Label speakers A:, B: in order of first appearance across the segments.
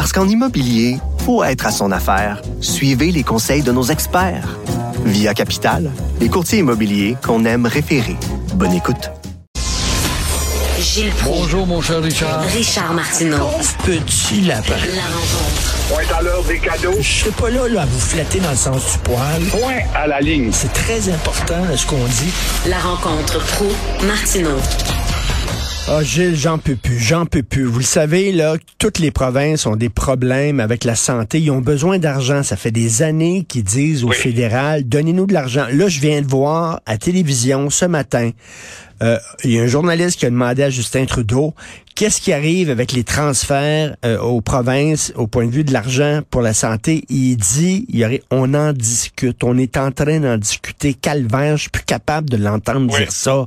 A: Parce qu'en immobilier, faut être à son affaire. Suivez les conseils de nos experts. Via Capital, les courtiers immobiliers qu'on aime référer. Bonne écoute.
B: Gilles
C: Bonjour, mon cher Richard.
B: Richard Martineau.
C: Petit lapin.
B: La rencontre.
D: Point à l'heure des cadeaux.
C: Je serai pas là, là à vous flatter dans le sens du poil.
D: Point à la ligne.
C: C'est très important, ce qu'on dit.
B: La rencontre pro martineau
E: Ah, Gilles, j'en peux plus, j'en peux plus. Vous le savez, là, toutes les provinces ont des problèmes avec la santé. Ils ont besoin d'argent. Ça fait des années qu'ils disent au fédéral, donnez-nous de l'argent. Là, je viens de voir à télévision ce matin, euh, il y a un journaliste qui a demandé à Justin Trudeau qu'est-ce qui arrive avec les transferts euh, aux provinces au point de vue de l'argent pour la santé? Il dit, il y aurait, on en discute, on est en train d'en discuter. Calvaire, je suis plus capable de l'entendre
F: Oui.
E: dire ça.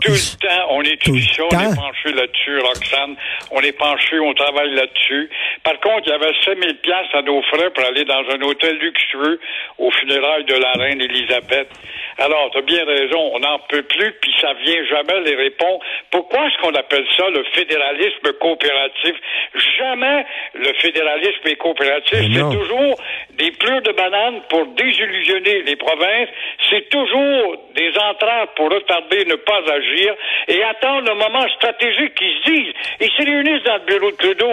F: Tout le temps, on étudie ça, on est penché là-dessus, Roxane. On est penché, on travaille là-dessus. Par contre, il y avait 5000 pièces à nos frais pour aller dans un hôtel luxueux aux funérailles de la reine Élisabeth. Alors, tu as bien raison, on n'en peut plus, puis ça vient jamais les répondre. Pourquoi est-ce qu'on appelle ça le fédéralisme coopératif? Jamais le fédéralisme est coopératif. C'est toujours des pleurs de bananes pour désillusionner les provinces. C'est toujours des entraves pour retarder, ne pas agir et attendre le moment stratégique qu'ils se disent. Ils se réunissent dans le bureau de Trudeau.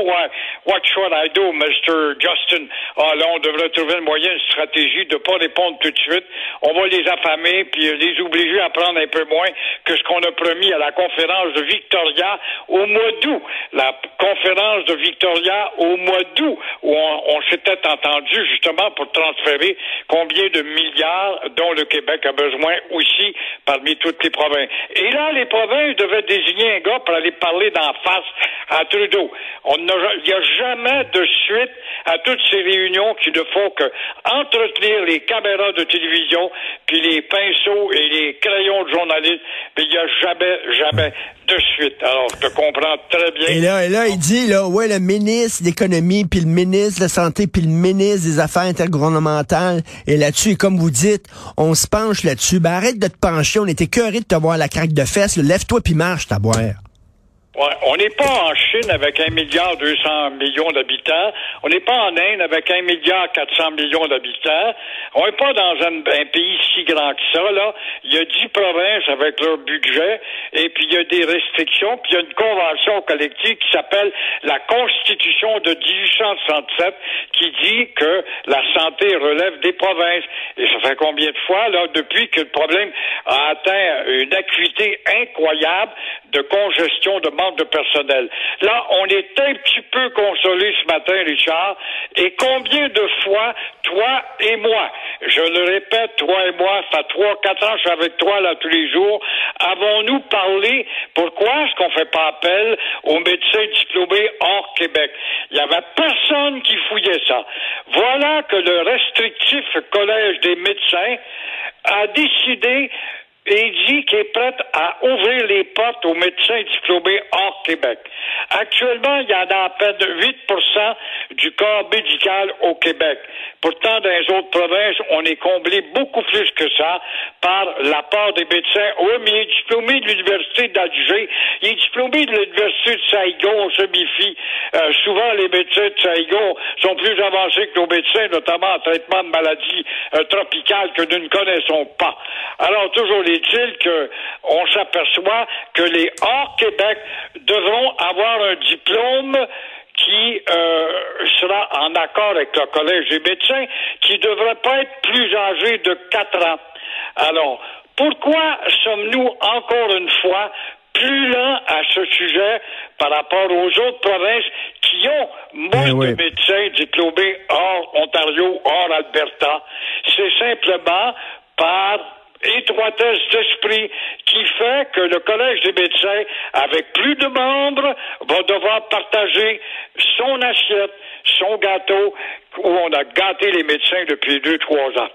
F: What should I do, Mr. Justin? Ah, là, on devrait trouver un moyen, une stratégie de pas répondre tout de suite. On va les affamer puis les obliger à prendre un peu moins que ce qu'on a promis à la conférence de Victoria au mois d'août. La conférence de Victoria au mois d'août où on, on s'était entendu justement pour transférer combien de milliards dont le Québec a besoin aussi parmi toutes les provinces. Et là, les provinces devaient désigner un gars pour aller parler d'en face à Trudeau. On il n'y a jamais de suite à toutes ces réunions qui ne font que entretenir les caméras de télévision, puis les pinceaux et les crayons de journalistes, mais il n'y a jamais, jamais de suite. Alors, je te comprends très bien.
E: Et là, et là, il dit, là, ouais, le ministre de l'économie, puis le ministre de la santé, puis le ministre des affaires intergouvernementales, et là-dessus, comme vous dites, on se penche là-dessus. Ben, arrête de te pencher, on était curé de te voir la craque de fesses, lève-toi puis marche, ta boire.
F: On n'est pas en Chine avec un milliard deux cents millions d'habitants. On n'est pas en Inde avec un milliard quatre cents millions d'habitants. On n'est pas dans un, pays si grand que ça, là. Il y a dix provinces avec leur budget, et puis il y a des restrictions, puis il y a une convention collective qui s'appelle la Constitution de 1867 qui dit que la santé relève des provinces. Et ça fait combien de fois, là, depuis que le problème a atteint une acuité incroyable de congestion, de de personnel. Là, on est un petit peu consolé ce matin, Richard, et combien de fois, toi et moi, je le répète, toi et moi, ça fait trois, quatre ans, je suis avec toi là tous les jours, avons-nous parlé, pourquoi est-ce qu'on fait pas appel aux médecins diplômés hors Québec? Il n'y avait personne qui fouillait ça. Voilà que le restrictif collège des médecins a décidé et dit qu'il est prêt à ouvrir les portes aux médecins diplômés hors Québec. Actuellement, il y en a à peine 8 du corps médical au Québec. Pourtant, dans les autres provinces, on est comblé beaucoup plus que ça par la part des médecins. Oui, mais il est diplômé de l'Université d'Alger, il est diplômé de l'Université de Saigon, on se méfie. Euh, souvent, les médecins de Saigon sont plus avancés que nos médecins, notamment en traitement de maladies euh, tropicales que nous ne connaissons pas. Alors, toujours est-il que on s'aperçoit que les hors-Québec devront avoir un diplôme qui euh, sera en accord avec le Collège des médecins, qui ne devrait pas être plus âgé de 4 ans. Alors, pourquoi sommes-nous encore une fois plus lents à ce sujet par rapport aux autres provinces qui ont moins
E: oui.
F: de médecins diplômés hors Ontario, hors Alberta? C'est simplement par étroitesse d'esprit qui fait que le Collège des médecins, avec plus de membres, va devoir partager son assiette, son gâteau, où on a gâté les médecins depuis deux, trois ans.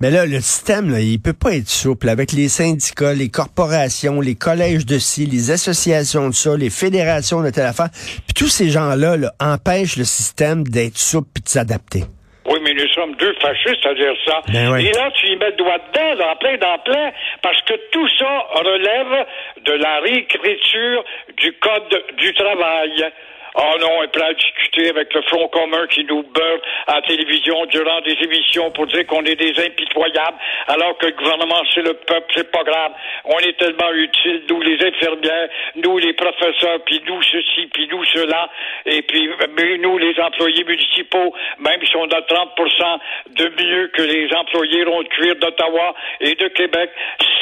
E: Mais là, le système, là, il peut pas être souple avec les syndicats, les corporations, les collèges de ci, les associations de ça, les fédérations de telle affaire. Puis tous ces gens-là là, empêchent le système d'être souple et de s'adapter.
F: Mais nous sommes deux fascistes à dire ça.
E: Ben oui.
F: Et là, tu y mets le doigt dedans, dans plein, dans plein, parce que tout ça relève de la réécriture du Code du travail. Oh non, on est prêt à discuter avec le Front commun qui nous beurre à la télévision durant des émissions pour dire qu'on est des impitoyables, alors que le gouvernement, c'est le peuple, c'est pas grave. On est tellement utile, nous les infirmières, nous les professeurs, puis nous ceci, puis nous cela, et puis nous les employés municipaux, même si on a 30 de mieux que les employés ronds de cuir d'Ottawa et de Québec,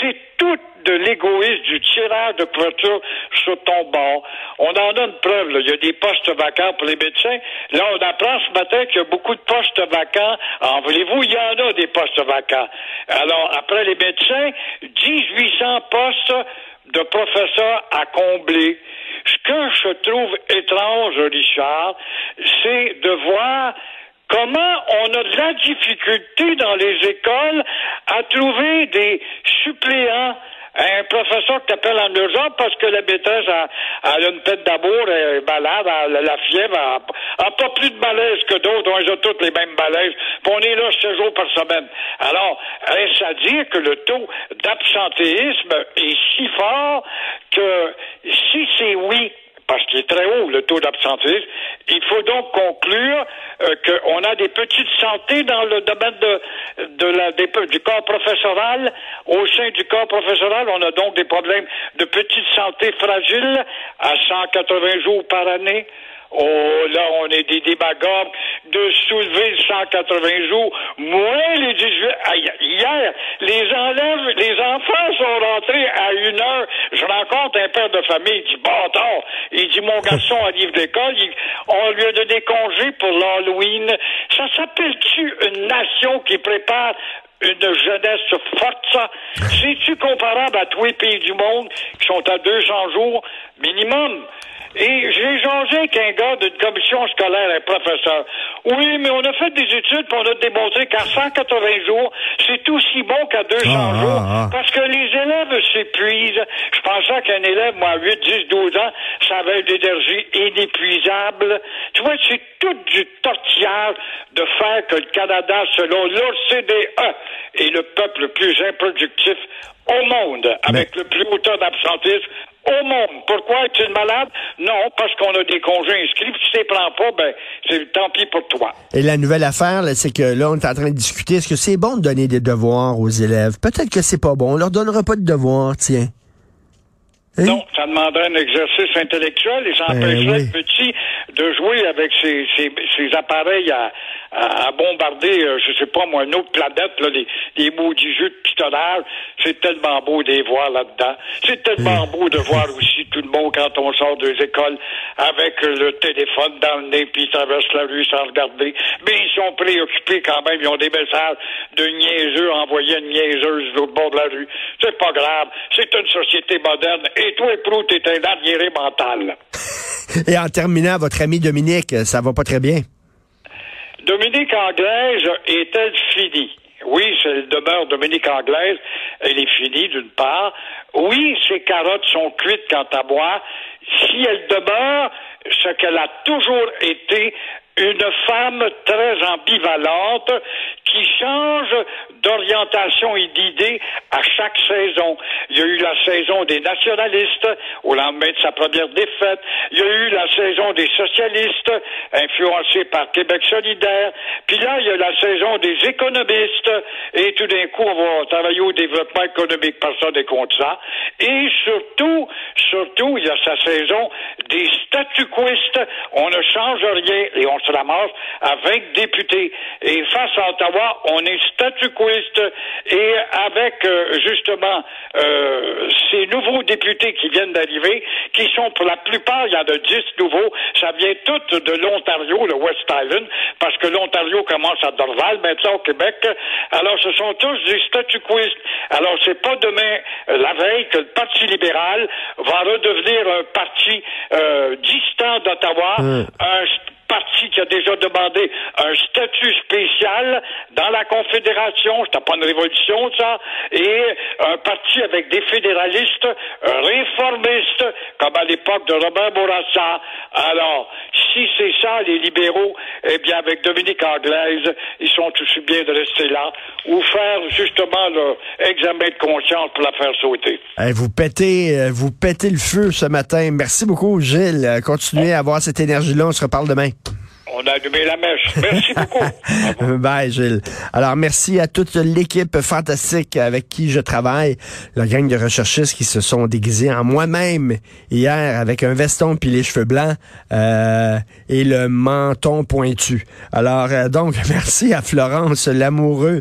F: c'est tout de l'égoïsme, du tirage de couverture sur ton bord. On en a une preuve, là. Il y a des postes vacants pour les médecins. Là, on apprend ce matin qu'il y a beaucoup de postes vacants. En voulez-vous, il y en a des postes vacants. Alors, après les médecins, 1800 postes de professeurs à combler. Ce que je trouve étrange, Richard, c'est de voir comment on a de la difficulté dans les écoles à trouver des suppléants un professeur qui t'appelle en urgence parce que la maîtresse a, a une tête d'amour, elle est malade, elle a la fièvre, elle a pas plus de malaise que d'autres, on a tous les mêmes malaises, puis on est là 7 jours par semaine. Alors, est-ce à dire que le taux d'absentéisme est si fort que si c'est oui, parce qu'il est très haut, le taux d'absentéisme. Il faut donc conclure euh, qu'on a des petites santé dans le domaine de, la, du corps professoral. Au sein du corps professoral, on a donc des problèmes de petite santé fragile à 180 jours par année. Oh, là, on est des démagogues de soulever le 180 jours, moins les 18... Aïe, hier, les enlèves, les enfants sont rentrés à une heure. Je rencontre un père de famille, il dit, bâtard, il dit, mon garçon arrive d'école, on lui a donné congé pour l'Halloween. Ça s'appelle-tu une nation qui prépare une jeunesse forte, ça? C'est-tu comparable à tous les pays du monde qui sont à 200 jours minimum? Et j'ai échangé avec un gars d'une commission scolaire, un professeur. Oui, mais on a fait des études pour on a démontré qu'à 180 jours, c'est aussi bon qu'à 200
E: Ah,
F: jours.
E: ah, ah.
F: Parce que les élèves s'épuisent. Je pensais qu'un élève, moi, à 8, 10, 12 ans, ça avait une énergie inépuisable. Tu vois, c'est tout du tortillage de faire que le Canada, selon l'OCDE, est le peuple le plus improductif au monde, avec le plus haut taux d'absentisme au monde. Pourquoi es-tu malade? Non, parce qu'on a des congés inscrits. Si tu les prends pas, ben, c'est tant pis pour toi.
E: Et la nouvelle affaire, c'est que là, on est en train de discuter. Est-ce que c'est bon de donner des devoirs aux élèves? Peut-être que c'est pas bon. On leur donnera pas de devoirs, tiens. Hein?
F: Non, ça demanderait un exercice intellectuel et ça
E: Ben
F: empêcherait
E: oui.
F: le petit de jouer avec ses, ses, ses appareils à, à, à bombarder, euh, je sais pas moi, une autre planète, là, les, les maudits jeux de pitonnage. C'est tellement beau de les voir là-dedans. C'est tellement beau de voir aussi tout le monde quand on sort des écoles avec le téléphone dans le nez puis ils traversent la rue sans regarder. Mais ils sont préoccupés quand même. Ils ont des messages de niaiseux envoyés à une niaiseuse de l'autre bord de la rue. C'est pas grave. C'est une société moderne. Et toi, Prout, t'es un arriéré mental.
E: Et en terminant, votre ami Dominique, ça va pas très bien?
F: Dominique Anglaise est-elle finie? Oui, c'est demeure Dominique Anglaise. Elle est finie, d'une part. Oui, ses carottes sont cuites quant à moi. Si elle demeure ce qu'elle a toujours été, une femme très ambivalente qui change d'orientation et d'idée à chaque saison. Il y a eu la saison des nationalistes au lendemain de sa première défaite. Il y a eu la saison des socialistes influencés par Québec solidaire. Puis là, il y a la saison des économistes. Et tout d'un coup, on va travailler au développement économique. Personne n'est contre ça. Et surtout, surtout, il y a sa saison des statuquistes. On ne change rien et on se ramasse à 20 députés. Et face à Ottawa, on est statuquiste. et avec euh, justement euh, ces nouveaux députés qui viennent d'arriver, qui sont pour la plupart, il y en a dix nouveaux, ça vient tout de l'Ontario, le West Island, parce que l'Ontario commence à Dorval, maintenant au Québec. Alors ce sont tous des statu quoistes. Alors c'est pas demain, euh, la veille, que le Parti libéral va redevenir un parti euh, distant d'Ottawa, un parti qui a déjà demandé un statut spécial dans la Confédération, c'était pas une révolution ça, et un parti avec des fédéralistes réformistes, comme à l'époque de Robert Bourassa. Alors, si c'est ça, les libéraux, eh bien, avec Dominique Anglaise, ils sont aussi bien de rester là, ou faire justement leur examen de conscience pour la faire sauter.
E: Eh, vous pétez, euh, vous pétez le feu ce matin. Merci beaucoup, Gilles. Euh, Continuez à avoir cette énergie-là. On se reparle demain.
F: On a allumé la mèche. Merci beaucoup.
E: Bye, Gilles. Alors, merci à toute l'équipe fantastique avec qui je travaille, la gang de recherchistes qui se sont déguisés en moi-même hier avec un veston puis les cheveux blancs euh, et le menton pointu. Alors, euh, donc, merci à Florence Lamoureux,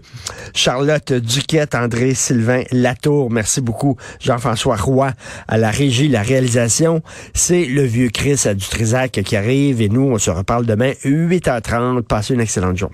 E: Charlotte Duquette, André Sylvain Latour. Merci beaucoup, Jean-François Roy à la régie, la réalisation. C'est le vieux Chris à Dutrisac qui arrive et nous, on se reparle demain 8h30. Passez une excellente journée.